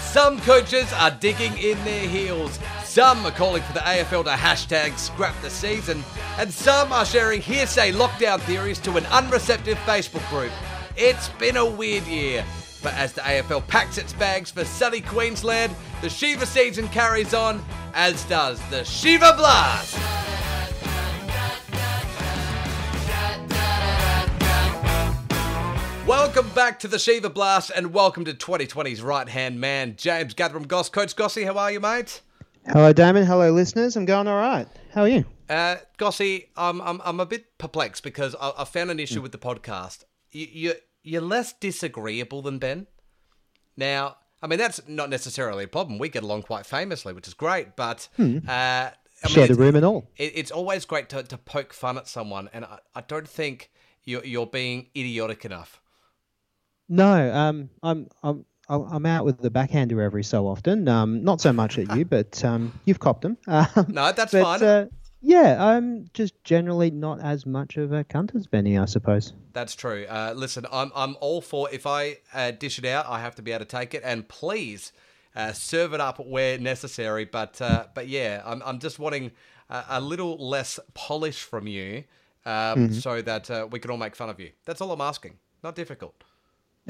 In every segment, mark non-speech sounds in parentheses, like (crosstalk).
Some coaches are digging in their heels. Some are calling for the AFL to hashtag scrap the season. And some are sharing hearsay lockdown theories to an unreceptive Facebook group. It's been a weird year. But as the AFL packs its bags for sunny Queensland, the Shiva season carries on, as does the Shiva Blast. Welcome back to the Shiva Blast and welcome to 2020's right hand man, James Gathram Goss. Coach Gossy, how are you, mate? Hello, Damon. Hello, listeners. I'm going all right. How are you? Uh, Gossy, I'm, I'm, I'm a bit perplexed because I, I found an issue with the podcast. You, you, you're less disagreeable than Ben. Now, I mean, that's not necessarily a problem. We get along quite famously, which is great, but. Uh, I mean, Share the room and all. it, it's always great to, to poke fun at someone, and I, I don't think you're, you're being idiotic enough. No, um, I'm I'm I'm out with the backhander every so often. Um, not so much at you, (laughs) but um, you've copped them. (laughs) Um, No, that's but, fine. Uh, yeah, I'm just generally not as much of a cunt as Benny, I suppose. That's true. Uh, listen, I'm I'm all for if I uh, dish it out, I have to be able to take it, and please uh, serve it up where necessary. But uh, but yeah, I'm I'm just wanting a, a little less polish from you, um, so that uh, we can all make fun of you. That's all I'm asking. Not difficult.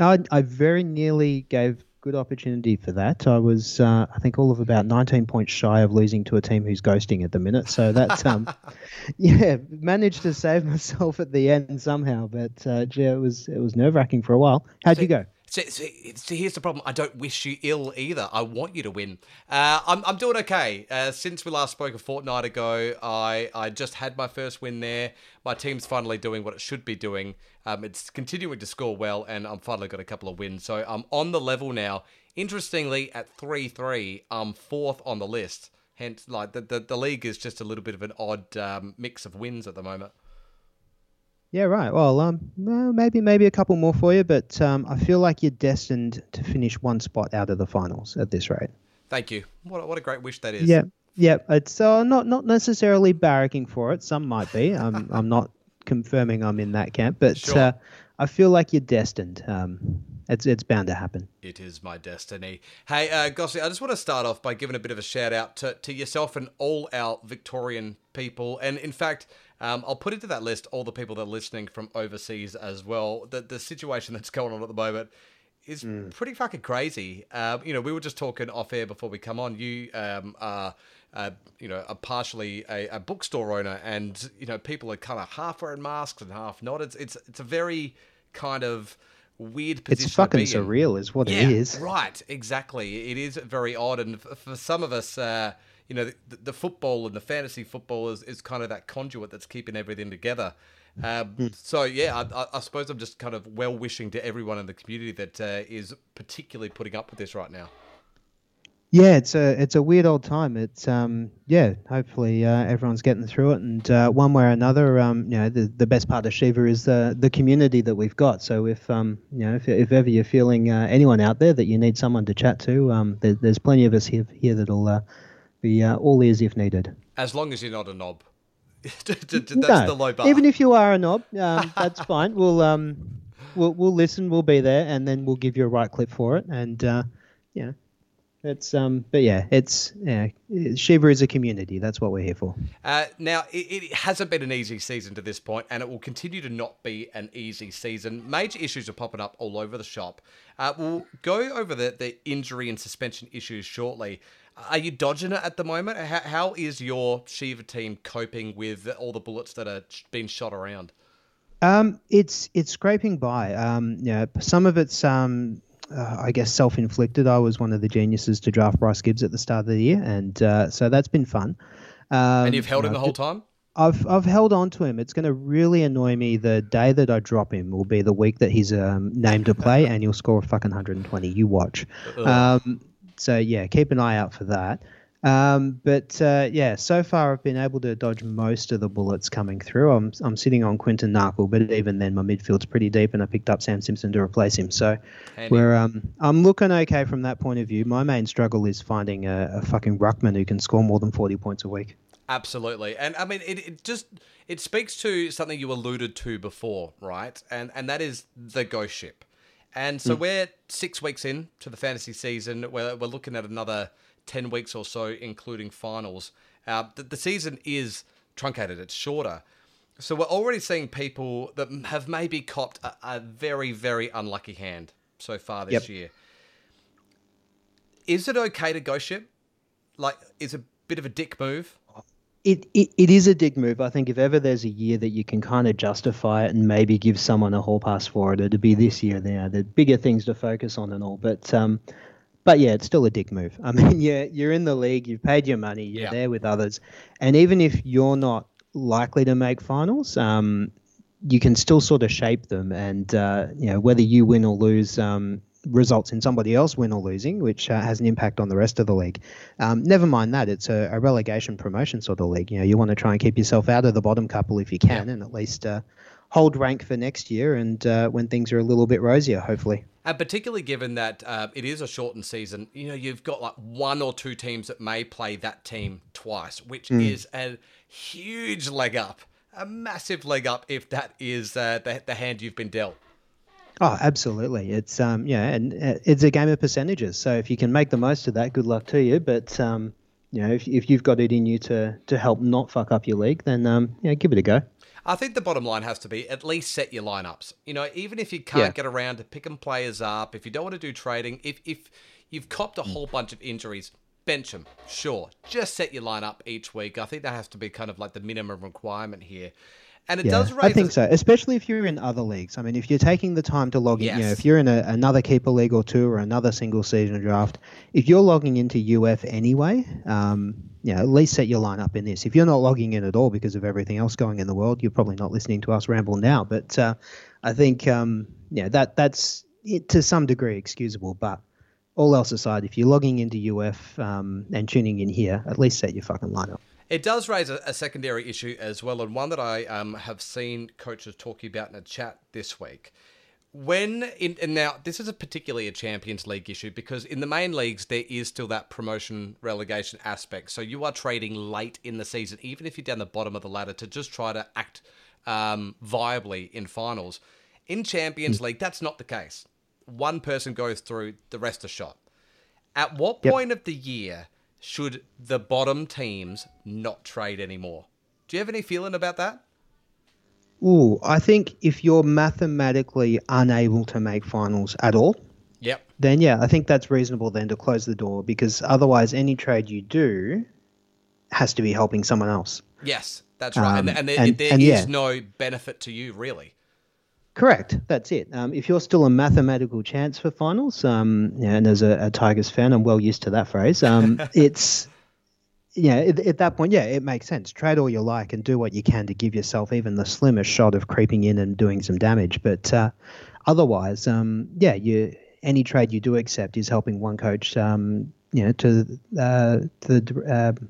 I, I very nearly gave good opportunity for that. I was, uh, I think, all of about 19 points shy of losing to a team who's ghosting at the minute. So that, um, (laughs) yeah, managed to save (laughs) myself at the end somehow. But uh, yeah, it was it was nerve wracking for a while. How'd you go? So, here's the problem. I don't wish you ill either. I want you to win. Uh, I'm, I'm doing okay. Uh, since we last spoke a fortnight ago, I, I just had my first win there. My team's finally doing what it should be doing. Um, it's continuing to score well, and I'm finally got a couple of wins. So I'm on the level now. Interestingly, at 3 3, I'm fourth on the list. Hence, like the, the, the league is just a little bit of an odd um, mix of wins at the moment. Yeah, right. Well, um, well, maybe maybe a couple more for you, but um, I feel like you're destined to finish one spot out of the finals at this rate. Thank you. What, a- what a great wish that is. Yeah, yeah. It's uh, not not necessarily barracking for it. Some might be. I'm (laughs) I'm not confirming I'm in that camp, but Sure. uh, I feel like you're destined. Um, it's it's bound to happen. It is my destiny. Hey, uh, Gossy, I just want to start off by giving a bit of a shout out to, to yourself and all our Victorian people. And in fact, um, I'll put into that list all the people that are listening from overseas as well. The, the situation that's going on at the moment is pretty fucking crazy. Um, you know, we were just talking off air before we come on. You um, are, uh, you know, are partially a, a bookstore owner, and you know, people are kind of half wearing masks and half not. It's it's it's a very kind of weird position. It's to fucking be in. surreal, is what Yeah, it is. right. Exactly. It is very odd, and f- for some of us, uh, you know, the, the football and the fantasy football is, is kind of that conduit that's keeping everything together. Um, Hmm. So yeah, I, I, I suppose I'm just kind of well wishing to everyone in the community that uh, is particularly putting up with this right now. Yeah, it's a it's a weird old time. It's um yeah. Hopefully uh, everyone's getting through it, and uh, one way or another, um you know the, the best part of Shiva is the the community that we've got. So if um you know if, if ever you're feeling uh, anyone out there that you need someone to chat to, um there, there's plenty of us here here that'll uh, be uh, all ears if needed. As long as you're not a knob. (laughs) that's no, the low bar. even if you are a knob, um, (laughs) that's fine. We'll um we'll we'll listen. We'll be there, and then we'll give you a right clip for it. And uh, yeah, it's um but yeah, it's yeah. Shiva is a community. That's what we're here for. Uh, now, it, it hasn't been an easy season to this point, and it will continue to not be an easy season. Major issues are popping up all over the shop. Uh, we'll go over the, the injury and suspension issues shortly. Are you dodging it at the moment? How, how is your Shiva team coping with all the bullets that are being shot around? Um, it's it's scraping by. Um, yeah, some of it's um, uh, I guess self-inflicted. I was one of the geniuses to draft Bryce Gibbs at the start of the year, and uh, so that's been fun. Um, And you've held him the whole time? I've I've held on to him. It's going to really annoy me. The day that I drop him will be the week that he's um, named to play, (laughs) and he'll score a fucking 120. You watch. Um, so yeah, keep an eye out for that. Um, but uh, yeah, so far I've been able to dodge most of the bullets coming through. I'm I'm sitting on Quinton Narkle, but even then my midfield's pretty deep, and I picked up Sam Simpson to replace him. So Handy. we're um I'm looking okay from that point of view. My main struggle is finding a, a fucking ruckman who can score more than 40 points a week. Absolutely, and I mean it, it just it speaks to something you alluded to before, right? And and that is the ghost ship. And so we're six weeks in to the fantasy season. We're, we're looking at another 10 weeks or so, including finals. Uh, the, the season is truncated, it's shorter. So we're already seeing people that have maybe copped a, a very, very unlucky hand so far this Yep. year. Is it okay to go ship? Like, is a bit of a dick move? It, it it is a dig move. I think if ever there's a year that you can kind of justify it and maybe give someone a hall pass for it, it'd be this year. There, the bigger things to focus on and all. But um, but yeah, it's still a dick move. (laughs) I mean, yeah, you're in the league, you've paid your money, you're Yeah. there with others, and even if you're not likely to make finals, um, you can still sort of shape them, and uh, you know whether you win or lose. Um, results in somebody else win or losing, which uh, has an impact on the rest of the league. Um, never mind that; it's a, a relegation promotion sort of league. You know, you want to try and keep yourself out of the bottom couple if you can, and at least uh, hold rank for next year. And uh, when things are a little bit rosier, hopefully. And particularly given that uh, it is a shortened season, you know, you've got like one or two teams that may play that team twice, which is a huge leg up, a massive leg up if that is uh, the, the hand you've been dealt. Oh, absolutely. It's um yeah, and uh, it's a game of percentages. So if you can make the most of that, good luck to you. But um, you know, if if you've got it in you to to help not fuck up your league, then um, yeah, give it a go. I think the bottom line has to be at least set your lineups. You know, even if you can't Yeah. get around to picking players up, if you don't want to do trading, if if you've copped a whole bunch of injuries, bench them. Sure, just set your lineup each week. I think that has to be kind of like the minimum requirement here. And it Yeah, does raise. I think a- so, especially if you're in other leagues. I mean, if you're taking the time to log in, you know, if you're in a, another keeper league or two or another single season draft, if you're logging into UF anyway, um, you know, at least set your lineup in this. If you're not logging in at all because of everything else going in the world, you're probably not listening to us ramble now. But uh, I think, um, yeah, that that's it, to some degree excusable. But all else aside, if you're logging into UF um, and tuning in here, at least set your fucking lineup. It does raise a, a secondary issue as well, and one that I um, have seen coaches talking about in a chat this week. When in and now this is a particularly a Champions League issue because in the main leagues there is still that promotion relegation aspect. So you are trading late in the season, even if you're down the bottom of the ladder, to just try to act um, viably in finals. In Champions League, that's not the case. One person goes through, the rest are shot. At what Yep. point of the year should the bottom teams not trade anymore? Do you have any feeling about that? Ooh, I think if you're mathematically unable to make finals at all, Yep. then yeah, I think that's reasonable then to close the door because otherwise any trade you do has to be helping someone else. Yes, that's right. and Um, and there, and- there and is yeah. no benefit to you, really. Correct. That's it. Um, if you're still a mathematical chance for finals, um, yeah, and as a, a Tigers fan, I'm well used to that phrase. Um, (laughs) it's yeah, at, at that point, yeah, it makes sense. Trade all you like and do what you can to give yourself even the slimmest shot of creeping in and doing some damage. But uh, otherwise, um, yeah, you any trade you do accept is helping one coach, um, you know, to uh, the uh,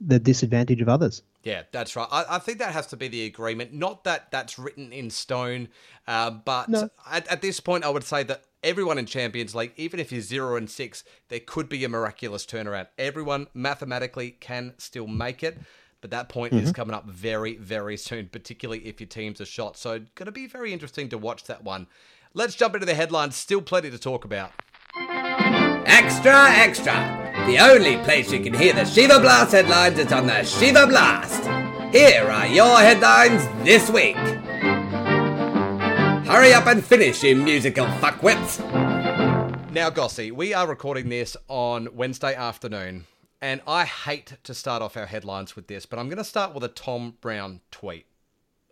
the disadvantage of others. Yeah, that's right. I, I think that has to be the agreement. Not that that's written in stone, uh, but No. at, at this point, I would say that everyone in Champions League, even if you're zero and six, there could be a miraculous turnaround. Everyone mathematically can still make it, but that point is coming up very, very soon, particularly if your teams are shot. So, going to be very interesting to watch that one. Let's jump into the headlines. Still plenty to talk about. Extra, extra! The only place you can hear the Shiva Blast headlines is on the Shiva Blast! Here are your headlines this week! Hurry up and finish, you musical fuckwits! Now, Gossy, we are recording this on Wednesday afternoon, and I hate to start off our headlines with this, but I'm going to start with a Tom Brown tweet.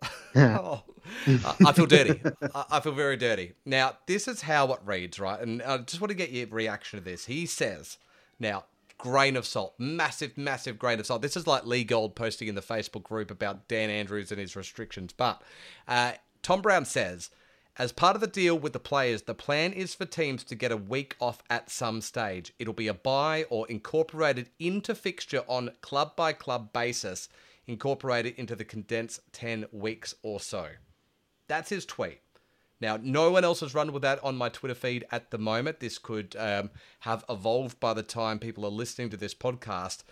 (laughs) Oh, I I feel dirty. I I feel very dirty. Now, this is how it reads, right? And I just want to get your reaction to this. He says, now, grain of salt, massive, massive grain of salt. This is like Lee Gold posting in the Facebook group about Dan Andrews and his restrictions. But uh, Tom Brown says, as part of the deal with the players, the plan is for teams to get a week off at some stage. It'll be a buy or incorporated into fixture on club by club basis, incorporated into the condensed 10 weeks or so. That's his tweet. Now, no one else has run with that on my Twitter feed at the moment. This could um, have evolved by the time people are listening to this podcast.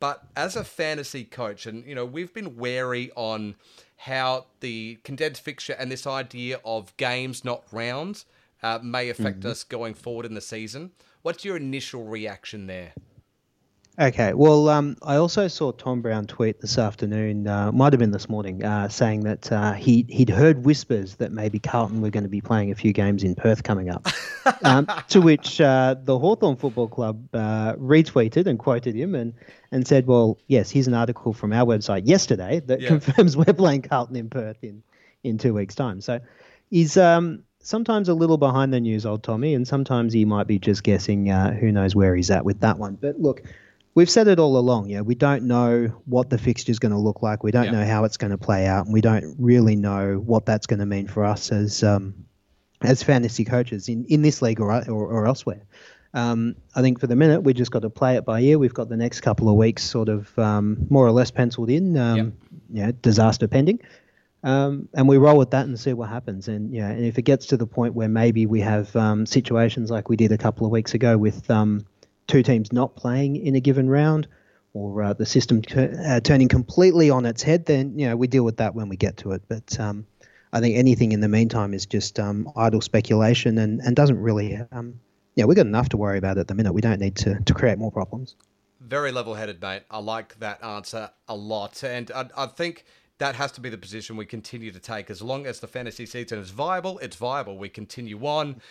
But as a fantasy coach, and you know, we've been wary on how the condensed fixture and this idea of games, not rounds, uh, may affect mm-hmm. us going forward in the season. What's your initial reaction there? Okay. Well, um, I also saw Tom Brown tweet this afternoon, uh, might have been this morning, uh, saying that uh, he he'd heard whispers that maybe Carlton were going to be playing a few games in Perth coming up. (laughs) um, to which uh, the Hawthorn Football Club uh, retweeted and quoted him and and said, "Well, yes, here's an article from our website yesterday that yeah. confirms (laughs) we're playing Carlton in Perth in in two weeks' time." So he's um, sometimes a little behind the news, old Tommy, and sometimes he might be just guessing. Uh, who knows where he's at with that one? But look we've said it all along. Yeah, we don't know what the fixture is going to look like. We don't yeah. know how it's going to play out, and we don't really know what that's going to mean for us as um, as fantasy coaches in, in this league or or, or elsewhere. Um, I think for the minute we just got to play it by ear. We've got the next couple of weeks sort of um, more or less penciled in. Um, yeah, disaster pending. Um, and we roll with that and see what happens. And yeah, and if it gets to the point where maybe we have um, situations like we did a couple of weeks ago with um, two teams not playing in a given round or uh, the system uh, turning completely on its head, then you know we deal with that when we get to it. But um, I think anything in the meantime is just um, idle speculation and, and doesn't really. Um, yeah, we've got enough to worry about at the minute. We don't need to, to create more problems. Very level headed, mate. I like that answer a lot. And I, I think that has to be the position we continue to take. As long as the fantasy season is viable, it's viable. We continue on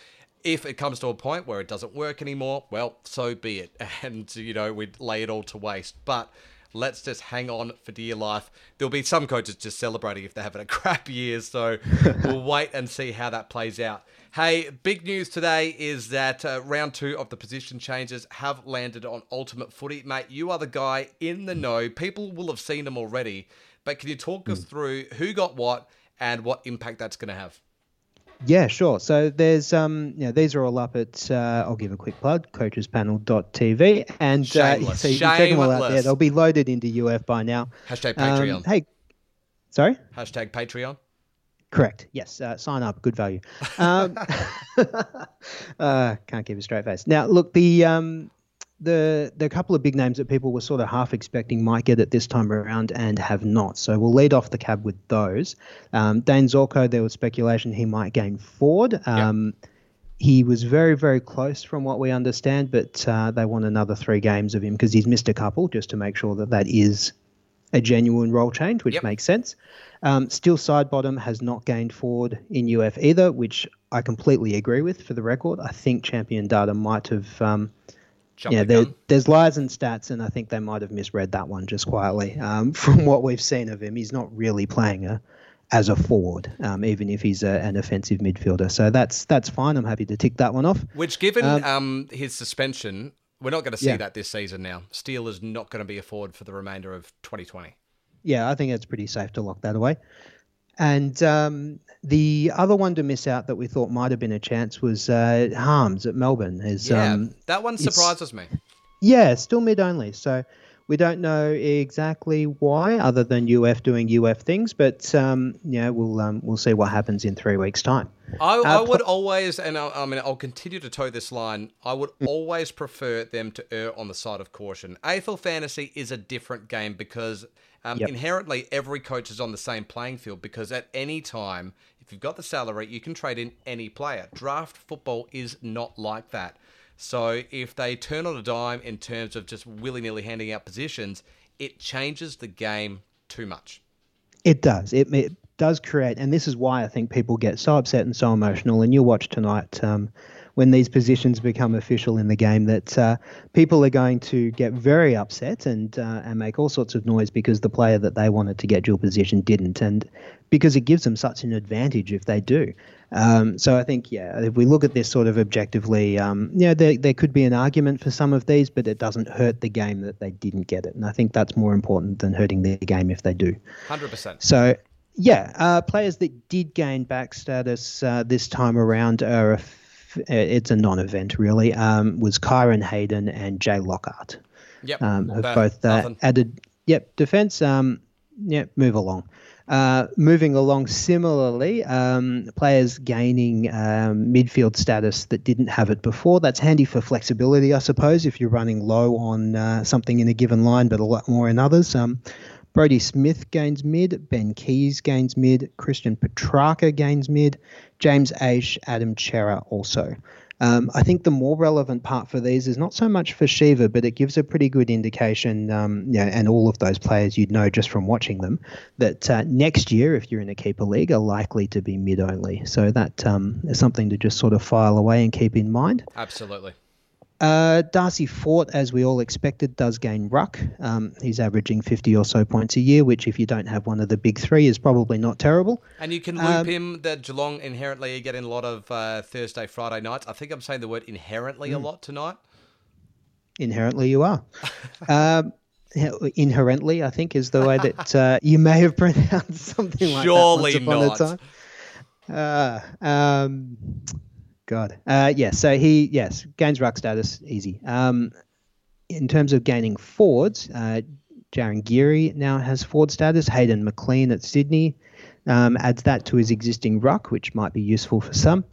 if it comes to a point where it doesn't work anymore, well, so be it. (laughs) And, you know, we'd lay it all to waste. But let's just hang on for dear life. There'll be some coaches just celebrating if they're having a (laughs) crap year. So we'll (laughs) wait and see how that plays out. Hey, big news today is that uh, round two of the position changes have landed on Ultimate Footy. Mate, you are the guy in the know. People will have seen them already. But can you talk us hmm. through who got what and what impact that's going to have? Yeah, sure. So there's um, you know, these are all up at. Uh, I'll give a quick plug: coachespanel.tv, and uh, so you can check them all out there. They'll be loaded into UF by now. Hashtag Patreon. Um, hey, sorry. Hashtag Patreon. Correct. Yes. Uh, sign up. Good value. Um, (laughs) uh, can't keep a straight face. Now, look, the um, the the couple of big names that people were sort of half expecting might get it this time around and have not. So we'll lead off the cab with those. Um, Dayne Zorko, there was speculation he might gain forward. Um. He was very, very close from what we understand, but uh, they want another three games of him because he's missed a couple just to make sure that that is a genuine role change, which yep. makes sense. Um, Steele Sidebottom has not gained forward in UF either, which I completely agree with for the record. I think Champion Data might have um, yeah, the there, there's lies and stats, and I think they might have misread that one just quietly. Um, (laughs) from what we've seen of him, he's not really playing a, as a forward, um, even if he's a, an offensive midfielder. So that's that's fine. I'm happy to tick that one off. Which, given um, um his suspension, we're not going to see yeah. that this season now. Steele is not going to be a forward for the remainder of 2020. Yeah, I think it's pretty safe to lock that away. And um, the other one to miss out that we thought might have been a chance was uh, Harmes at Melbourne. Is, yeah, um, that one surprises me. Yeah, still mid only. So we don't know exactly why, other than UF doing UF things. But um, yeah, we'll um, we'll see what happens in three weeks' time. I, uh, I would always, and I, I, mean, I'll continue to toe this line. I would mm. always prefer them to err on the side of caution. AFL fantasy is a different game because um, yep. Inherently, every coach is on the same playing field because at any time, if you've got the salary, you can trade in any player. Draft football is not like that. So if they turn on a dime in terms of just willy nilly handing out positions, it changes the game too much. It does. It, it, does create, and this is why I think people get so upset and so emotional. And you'll watch tonight. Um, when these positions become official in the game that uh, people are going to get very upset and uh, and make all sorts of noise because the player that they wanted to get dual position didn't, and because it gives them such an advantage if they do. Um, so I think, yeah, if we look at this sort of objectively, um, you know, there, there could be an argument for some of these, but it doesn't hurt the game that they didn't get it. And I think that's more important than hurting the game if they do. 100%. So, yeah, uh, players that did gain back status uh, this time around are a it's a non-event really. Um, was Kyron Hayden and Jay Lockhart. Yep. Um, have both uh, added. Yep. Defense. Um. Yep. Move along. Uh, moving along similarly, um, players gaining um, midfield status that didn't have it before. That's handy for flexibility, I suppose, if you're running low on uh, something in a given line, but a lot more in others. Um, Brodie Smith gains mid, Ben Keays gains mid, Christian Petracca gains mid, James Aish, Adam Cerra also. Um, I think the more relevant part for these is not so much for Shiva, but it gives a pretty good indication, um, and all of those players you'd know just from watching them, that uh, next year, if you're in a keeper league, are likely to be mid only. So that um, is something to just sort of file away and keep in mind. Absolutely. Uh, Darcy Fort, as we all expected, does gain ruck. Um, he's averaging 50 or so points a year, which, if you don't have one of the big three, is probably not terrible. And you can loop um, him that Geelong inherently are getting a lot of uh, Thursday, Friday nights. I think I'm saying the word inherently mm. a lot tonight. Inherently, you are. um, inherently, I think, is the way that uh, (laughs) you may have pronounced something like Surely that. Surely not. Uh, um, God. Uh, yeah, so he, yes, gains ruck status, easy. Um, in terms of gaining forwards, uh, Jarryn Geary now has forward status. Hayden McLean at Sydney um, adds that to his existing ruck, which might be useful for some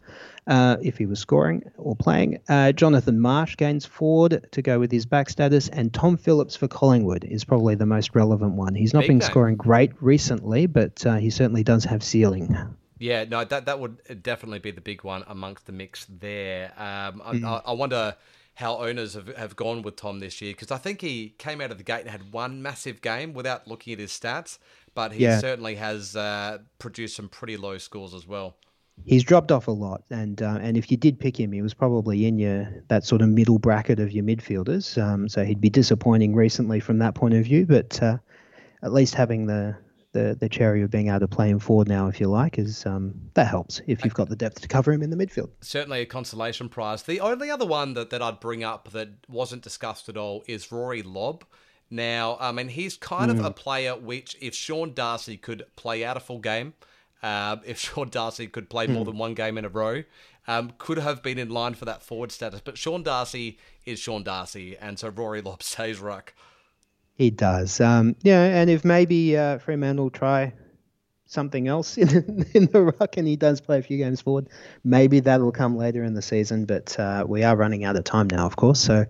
uh, if he was scoring or playing. Uh, Jonathan Marsh gains forward to go with his back status, and Tom Phillips for Collingwood is probably the most relevant one. He's not Big been scoring great recently, but uh, he certainly does have ceiling. Yeah, no, that that would definitely be the big one amongst the mix there. Um, mm. I, I, wonder how owners have, have gone with Tom this year because I think he came out of the gate and had one massive game without looking at his stats, but he yeah. certainly has uh, produced some pretty low scores as well. He's dropped off a lot, and uh, and if you did pick him, he was probably in your that sort of middle bracket of your midfielders. Um, so he'd be disappointing recently from that point of view, but uh, at least having the the the cherry of being able to play him forward now, if you like, is um, that helps if you've got the depth to cover him in the midfield. Certainly a consolation prize. The only other one that, that I'd bring up that wasn't discussed at all is Rory Lobb. Now, I mean, he's kind mm. of a player which, if Sean Darcy could play out a full game, uh, (laughs) if Sean Darcy could play more mm. than one game in a row, um, could have been in line for that forward status. But Sean Darcy is Sean Darcy, and so Rory Lobb (laughs) stays ruck. He does. Um, yeah, and if maybe uh, Fremantle try something else (laughs) in in the ruck and he does play a few games forward, maybe that'll come later in the season. But uh, we are running out of time now, of course. So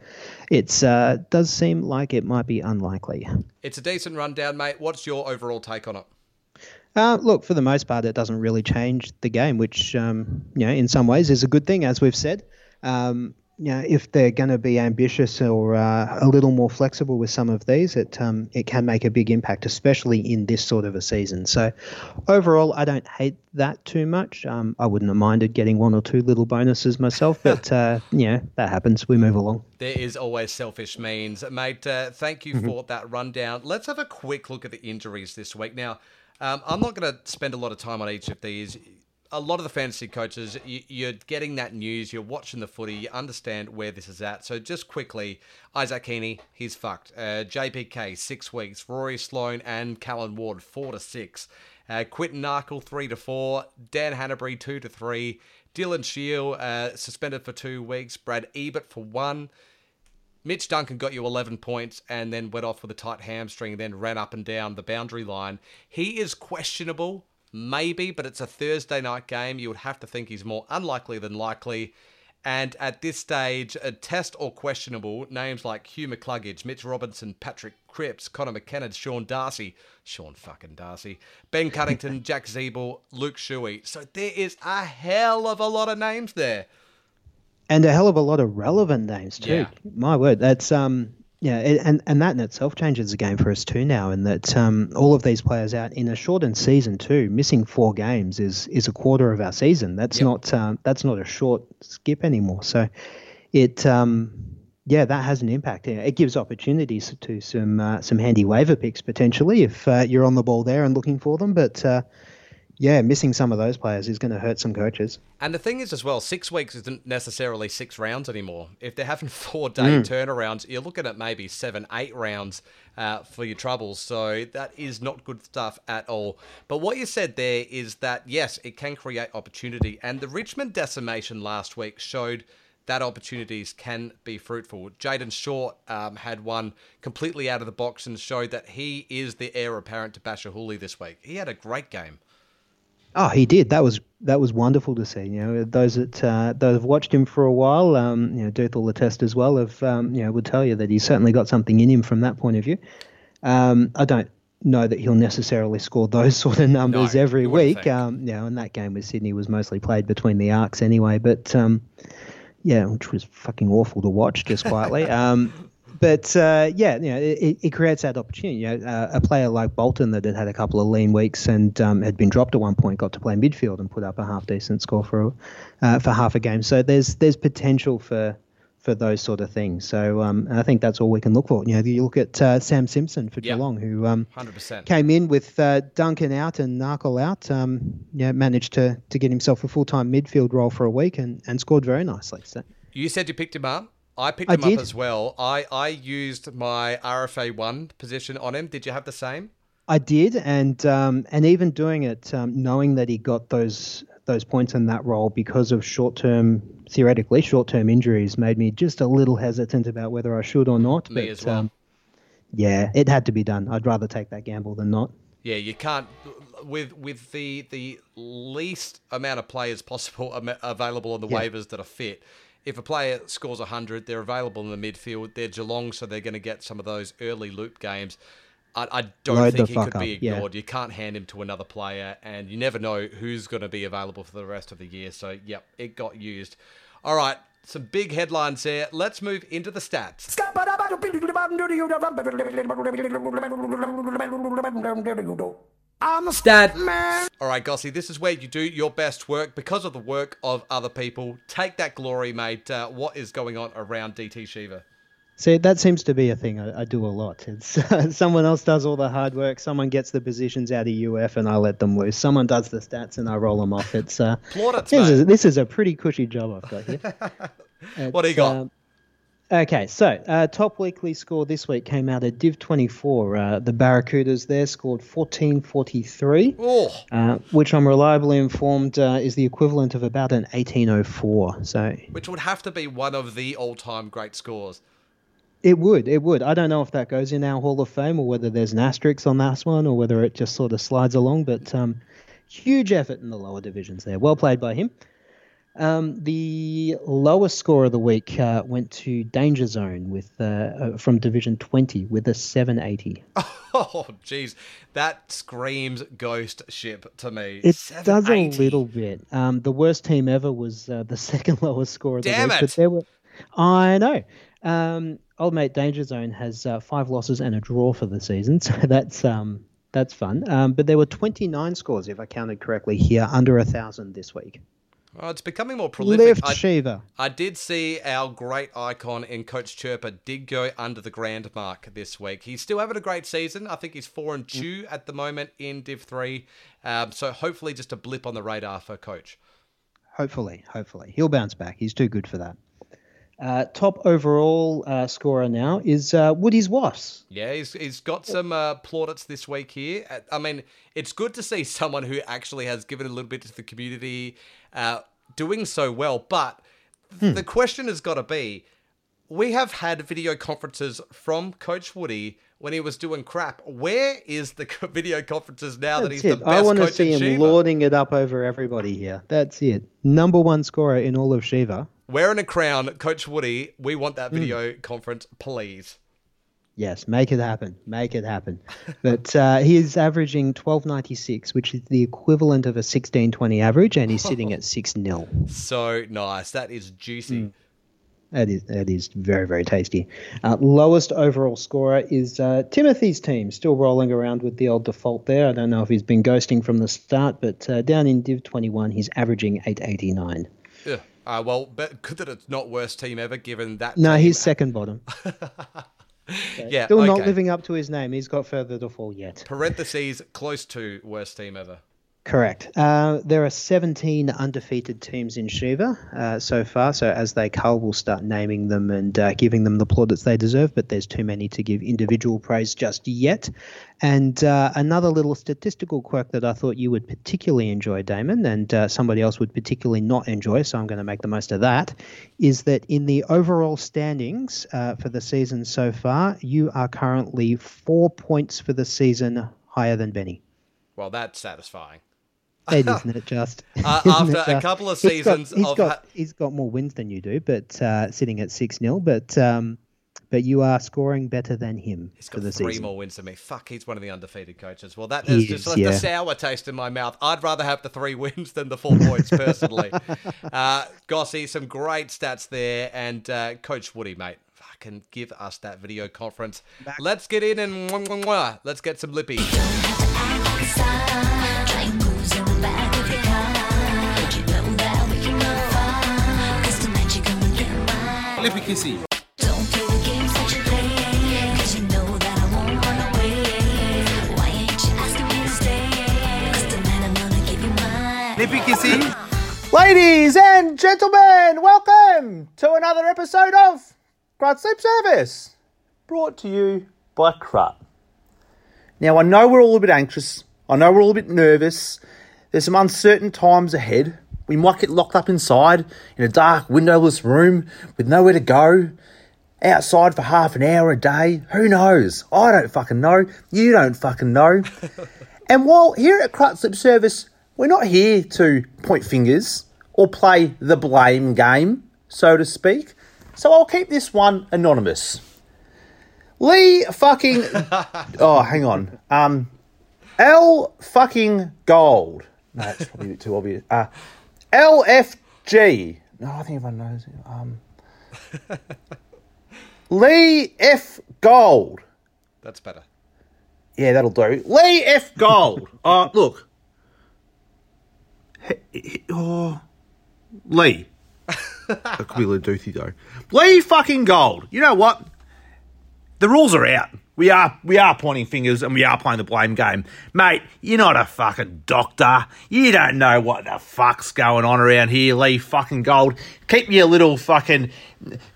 it uh, does seem like it might be unlikely. It's a decent rundown, mate. What's your overall take on it? Uh, look, for the most part, it doesn't really change the game, which um, you know, in some ways, is a good thing, as we've said. Um, you know, if they're going to be ambitious or uh, a little more flexible with some of these, it um, it can make a big impact, especially in this sort of a season. So, overall, I don't hate that too much. Um, I wouldn't have minded getting one or two little bonuses myself, (laughs) but uh, yeah, that happens. We move along. There is always selfish means, mate. Uh, thank you mm-hmm. for that rundown. Let's have a quick look at the injuries this week. Now, um, I'm not going to spend a lot of time on each of these a lot of the fantasy coaches, you, are getting that news, you're watching the footy, you understand where this is at. So just quickly, Isaac Heaney, he's fucked. Uh, JPK, six weeks. Rory Sloane and Callan Ward, four to six. Uh, Quinton Narkle, three to four. Dan Hannebery, two to three. Dylan Shiel, uh, suspended for two weeks. Brad Ebert for one. Mitch Duncan got you 11 points and then went off with a tight hamstring, then ran up and down the boundary line. He is questionable Maybe, but it's a Thursday night game. You would have to think he's more unlikely than likely. And at this stage, a test or questionable, names like Hugh McCluggage, Mitch Robinson, Patrick Cripps, Connor McKenna, Sean Darcy, Sean fucking Darcy, Ben Cunnington, (laughs) Jack Ziebell, Luke Shuey. So there is a hell of a lot of names there. And a hell of a lot of relevant names too. Yeah. My word, that's um yeah, and and that in itself changes the game for us too now, in that um, all of these players out in a shortened season too, missing four games is is a quarter of our season. That's yep. not um, that's not a short skip anymore. So, it um, yeah, that has an impact. It gives opportunities to some uh, some handy waiver picks potentially if uh, you're on the ball there and looking for them. But uh, yeah, missing some of those players is going to hurt some coaches. And the thing is, as well, six weeks isn't necessarily six rounds anymore. If they're having (laughs) four day mm. turnarounds, you're looking at maybe seven, eight rounds uh, for your troubles. So that is not good stuff at all. But what you said there is that, yes, it can create opportunity. And the Richmond decimation last week showed that opportunities can be fruitful. Jayden Short um, had one completely out of the box and showed that he is the heir apparent to Bachar Houli this week. He had a great game. Oh, he did. That was that was wonderful to see. You know, those that uh, those have watched him for a while, um, you know, Duthel the test as well, have um, you know would tell you that he's certainly got something in him from that point of view. Um, I don't know that he'll necessarily score those (laughs) sort of numbers No, every week. Um, you know, and that game with Sydney was mostly played between the arcs anyway. But um, yeah, which was fucking awful to watch, just quietly. (laughs) um, but uh, yeah, you know, it, it creates that opportunity. You know, uh, a player like Bolton that had had a couple of lean weeks and um, had been dropped at one point got to play midfield and put up a half decent score for uh, for half a game. So there's there's potential for for those sort of things. So um, I think that's all we can look for. You know, you look at uh, Sam Simpson for Yeah. Geelong, who um, 100%. came in with uh, Duncan out and Narkle out. Um, yeah, managed to to get himself a full time midfield role for a week and, and scored very nicely. So. You said you picked him up. I picked I him did. up as well. I, I used my RFA one position on him. Did you have the same? I did, and um, and even doing it, um, knowing that he got those those points in that role because of short term, theoretically short term injuries, made me just a little hesitant about whether I should or not. Me but, as well. Um, yeah, it had to be done. I'd rather take that gamble than not. Yeah, you can't with with the the least amount of players possible available on the Yeah. waivers that are fit. If a player scores 100, they're available in the midfield. They're Geelong, so they're going to get some of those early loop games. I, I don't Load think he fuck could be up, yeah. ignored. You can't hand him to another player, and you never know who's going to be available for the rest of the year. So, yep, it got used. All right, some big headlines there. Let's move into the stats. I'm a Stat. man. All right, Gossy, this is where you do your best work because of the work of other people. Take that glory, mate. Uh, what is going on around DT Shiva? See, that seems to be a thing I, I do a lot. It's (laughs) someone else does all the hard work. Someone gets the positions out of UF, and I let them loose. Someone does the stats, and I roll them off. It's uh, (laughs) Plaudits, this, mate. is, this is a pretty cushy job I've got here. (laughs) What do you It's, got? Okay, so uh, top weekly score this week came out at Div 24. Uh, the Barracudas there scored 1443, Oh, uh, which I'm reliably informed uh, is the equivalent of about an 1804. So which would have to be one of the all-time great scores. It would, it would. I don't know if that goes in our Hall of Fame or whether there's an asterisk on that one or whether it just sort of slides along. But um, huge effort in the lower divisions there. Well played by him. Um, the lowest score of the week uh, went to Danger Zone with uh, uh, from Division 20 with a 780. (laughs) Oh, jeez, that screams ghost ship to me. It does a little bit. Um, the worst team ever was uh, the (laughs) second lowest score of the Damn week. it. But there were, I know. Um, old mate Danger Zone has uh, five losses and a draw for the season, (laughs) so that's um, that's fun. Um, but there were 29 scores, if I counted correctly, here under a thousand this week. Oh, it's becoming more prolific. Lift I, Shiva. I did see our great icon in Coach Chirper did go under the grand mark this week. He's still having a great season. I think he's four and two at the moment in Div three. Um, so hopefully, just a blip on the radar for Coach. Hopefully, hopefully he'll bounce back. He's too good for that. Uh, top overall uh, scorer now is uh, Woody's Wasps. Yeah, he's, he's got some uh, plaudits this week here. Uh, I mean, it's good to see (laughs) someone who actually has given a little bit to the community uh, doing so well. But the question has got to be we have had video conferences from Coach Woody when he was doing crap. Where is the (laughs) video conferences now that he's it. the I best want to coach see him Shiva? lording it up over everybody here. That's it. Number one scorer in all of Shiva. Wearing a crown, Coach Woody, we want Hmm. that video conference, please. Yes, make it happen. Make it happen. (laughs) but uh, he is averaging 1296, which is the equivalent of a 1620 average, and he's sitting (laughs) at 6 0. So nice. That is juicy. Mm. That is that is very very tasty. Uh, lowest overall scorer is uh, Timothy's team, still rolling around with the old default there. I don't know if he's been ghosting from the start, but uh, down in Div 21, he's averaging 889. Ugh. Uh, well, but good that it's not worst team ever, given that. No, he's (laughs) second bottom. yeah, Still not living up to his name. He's got further to fall yet. Parentheses close to worst team ever. Correct. Uh, there are 17 undefeated teams in Shiva uh, so far. So as they cull, we'll start naming them and uh, giving them the plaudits they deserve. But there's too many to give individual praise just yet. And uh, another little statistical quirk that I thought you would particularly enjoy, Damon, and uh, somebody else would particularly not enjoy. So I'm going to make the most of that. Is that in the overall standings uh, for the season so far, you are currently four points for the season higher than Benny. Well, that's satisfying. (laughs) It isn't it just Uh, (laughs) Isn't after it a couple of He's got- seasons he's of got, ha- he's got more wins than you do, but uh, sitting at six 0 But um, but you are scoring better than him He's for got the three season. more wins than me. Fuck, he's one of the undefeated coaches. Well, that He has just is, left a sour taste in my mouth. I'd rather have the three (laughs) wins than the four points, personally. uh, Gossy, some great stats there. And uh, Coach Woody, mate, fucking give us that video conference. Let's get in and mwah, mwah, mwah. let's get some lippy. Lippy Kissy. Lippy Kissy. Ladies and gentlemen, welcome to another episode of Crutt Sleep Service, brought to you by Crutt. Now, I know we're all a bit anxious. I know we're all a bit nervous. There's some uncertain times ahead. We might get locked up inside in a dark, windowless room with nowhere to go. Outside for half an hour a day. Who knows? I don't fucking know. You don't fucking know. (laughs) And while here at Crutt Slip Service, we're not here to point fingers or play the blame game, so to speak. So I'll keep this one anonymous. Lee fucking (laughs) Oh, hang on. Um L fucking gold. No, that's probably a bit too obvious. Uh LFG. No, I think everyone knows it. Um (laughs) Lee F Gold. That's better. Yeah, that'll do. Lee F. Gold. (laughs) uh, look. He- he- oh, Lee. that could be Leduthy, though. Lee fucking Gold. You know what? The rules are out. We are we are pointing fingers and we are playing the blame game. Mate, you're not a fucking doctor. You don't know what the fuck's going on around here, Lee fucking Gold. Keep your little fucking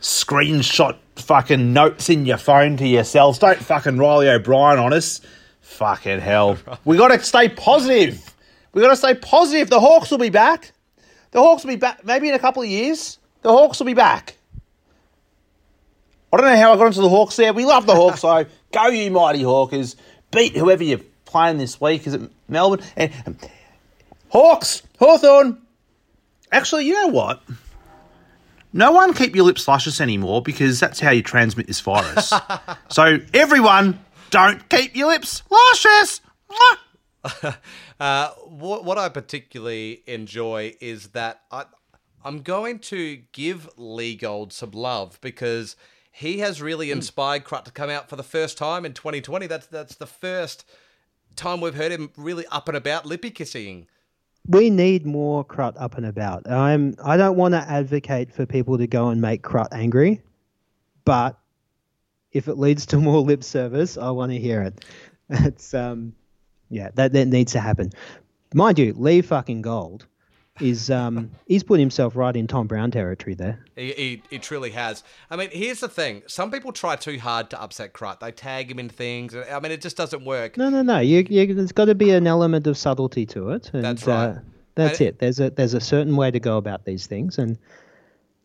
screenshot fucking notes in your phone to yourselves. Don't fucking Riley O'Brien on us. Fucking hell. We gotta stay positive. We gotta stay positive. The Hawks will be back. The Hawks will be back maybe in a couple of years. The Hawks will be back. I don't know how I got into the Hawks there. We love the Hawks, though. (laughs) Go, you mighty Hawkers. Beat whoever you're playing this week. Is it Melbourne? And, um, Hawks, Hawthorn. Actually, you know what? No one keep your lips luscious anymore because that's how you transmit this virus. (laughs) so, everyone, don't keep your lips luscious. (laughs) Uh, what, what I particularly enjoy is that I, I'm going to give Lee Gold some love because he has really inspired Crutt to come out for the first time in 2020. That's that's the first time we've heard him really up and about lippy kissing. We need more Crutt up and about. I'm. I don't want to advocate for people to go and make Crutt angry, but if it leads to more lip service, I want to hear it. (laughs) It's um, yeah, that that needs to happen. Mind you, Lee fucking Gold is um, he's put himself right in Tom Brown territory there. He, he, he truly has. I mean, here's the thing: some people try too hard to upset Crutt. They tag him in things. I mean, it just doesn't work. No, no, no. You, you, there's got to be an element of subtlety to it. And, That's right. Uh, that's And- it. There's a there's a certain way to go about these things, and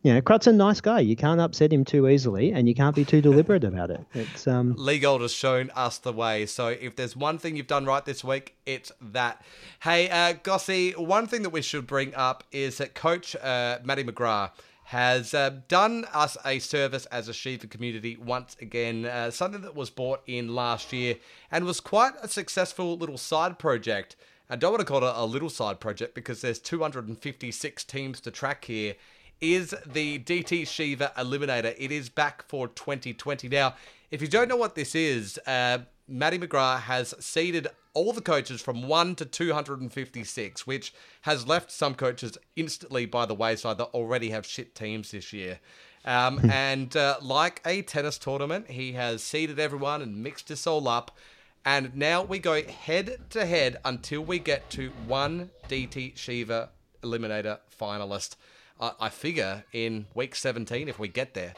you know, Crutt's a nice guy. You can't upset him too easily, and you can't be too deliberate about it. It's um, (laughs) Lee Gold has shown us the way. So if there's one thing you've done right this week, it's that. Hey, uh, Gossy, one thing that we should bring up is that Coach uh, Matty McGrath has uh, done us a service as a Shiva community once again, uh, something that was bought in last year and was quite a successful little side project. I don't want to call it a little side project because there's 256 teams to track here is the DT Shiva Eliminator. It is back for 2020. Now, if you don't know what this is, uh, Matty McGrath has seeded all the coaches from 1 to 256, which has left some coaches instantly by the wayside that already have shit teams this year. Um, and uh, like a tennis tournament, he has seeded everyone and mixed us all up. And now we go head to head until we get to one DT Shiva Eliminator finalist. I I figure in week 17 if we get there.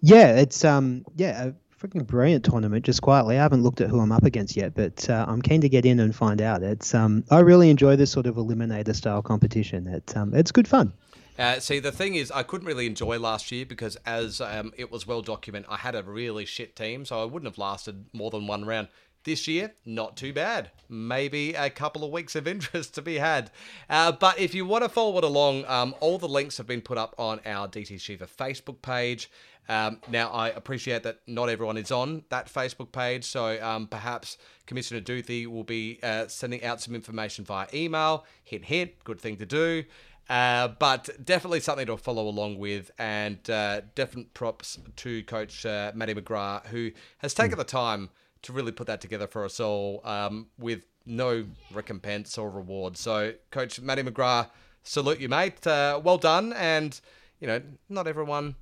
Yeah, it's um yeah, a freaking brilliant tournament. Just quietly, I haven't looked at who I'm up against yet, but uh, I'm keen to get in and find out. It's um I really enjoy this sort of eliminator style competition. It's um it's good fun. Uh, see, the thing is, I couldn't really enjoy last year because, as um, it was well documented, I had a really shit team, so I wouldn't have lasted more than one round. This year, not too bad. Maybe a couple of weeks of (laughs) interest to be had. Uh, but if you want to follow it along, um, all the links have been put up on our DT Shiva Facebook page. Um, now, I appreciate that not everyone is on that Facebook page, so um, perhaps Commissioner Duthie will be uh, sending out some information via email. Hint, hint, good thing to do. Uh, but definitely something to follow along with, and uh, definite props to Coach uh, Matty McGrath, who has taken the time to really put that together for us all um, with no recompense or reward. So, Coach Matty McGrath, salute you, mate. Uh, well done, and you know, not everyone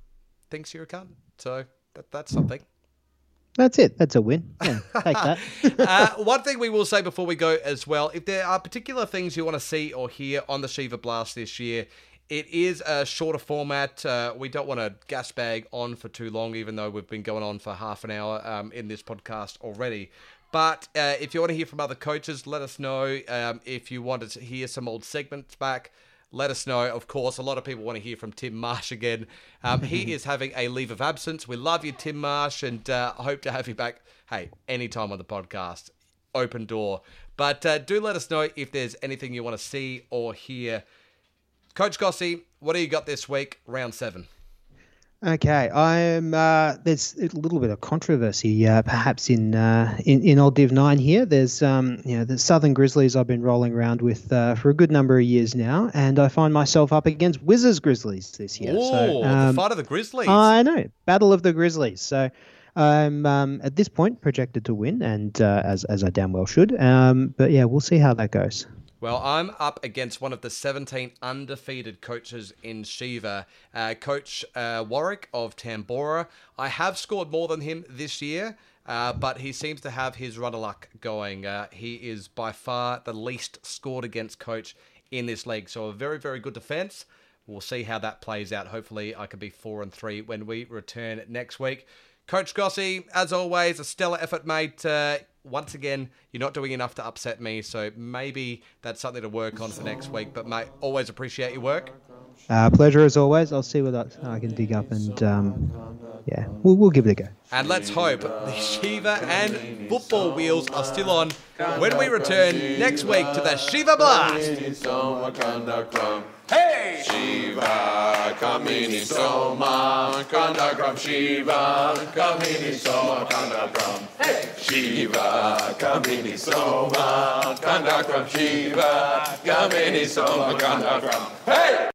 thinks you're a cunt, so that, that's something. That's it. That's a win. Yeah, take that. (laughs) uh, one thing we will say before we go as well, if there are particular things you want to see or hear on the Shiva Blast this year, it is a shorter format. Uh, we don't want to gas bag on for too long, even though we've been going on for half an hour um, in this podcast already. But uh, if you want to hear from other coaches, let us know. Um, if you want to hear some old segments back, let us know. Of course, a lot of people want to hear from Tim Marsh again. Um, he (laughs) is having a leave of absence. We love you, Tim Marsh, and uh, hope to have you back. Hey, anytime on the podcast, open door. But uh, do let us know if there's anything you want to see or hear. Coach Gossy, what do you got this week? Round seven. Okay, I'm. Uh, there's a little bit of controversy, uh, perhaps in, uh, in in old Div Nine here. There's um, you know, the Southern Grizzlies I've been rolling around with uh, for a good number of years now, and I find myself up against Wizards Grizzlies this year. Oh, so, the um, fight of the Grizzlies. I know, Battle of the Grizzlies. So. I'm um, at this point projected to win, and uh, as as I damn well should. Um, but yeah, we'll see how that goes. Well, I'm up against one of the 17 undefeated coaches in Shiva, uh, Coach uh, Warwick of Tambora. I have scored more than him this year, uh, but he seems to have his run of luck going. Uh, he is by far the least scored against coach in this league, so a very, very good defense. We'll see how that plays out. Hopefully, I can be four and three when we return next week. Coach Gossy, as always, a stellar effort, mate. Uh, once again, you're not doing enough to upset me, so maybe that's something to work on for next week. But, mate, always appreciate your work. Uh, pleasure as always. I'll see what I, I can dig up, and um, yeah, we'll, we'll give it a go. And let's hope the Shiva and football wheels are still on when we return next week to the Shiva Blast. Hey! Shiva, Kamini Soma, Kandagram Shiva, Kamini Soma, Kandagram. Hey! Shiva, Kamini Soma, Kandagram Shiva, Kamini Soma, Kandagram. Hey!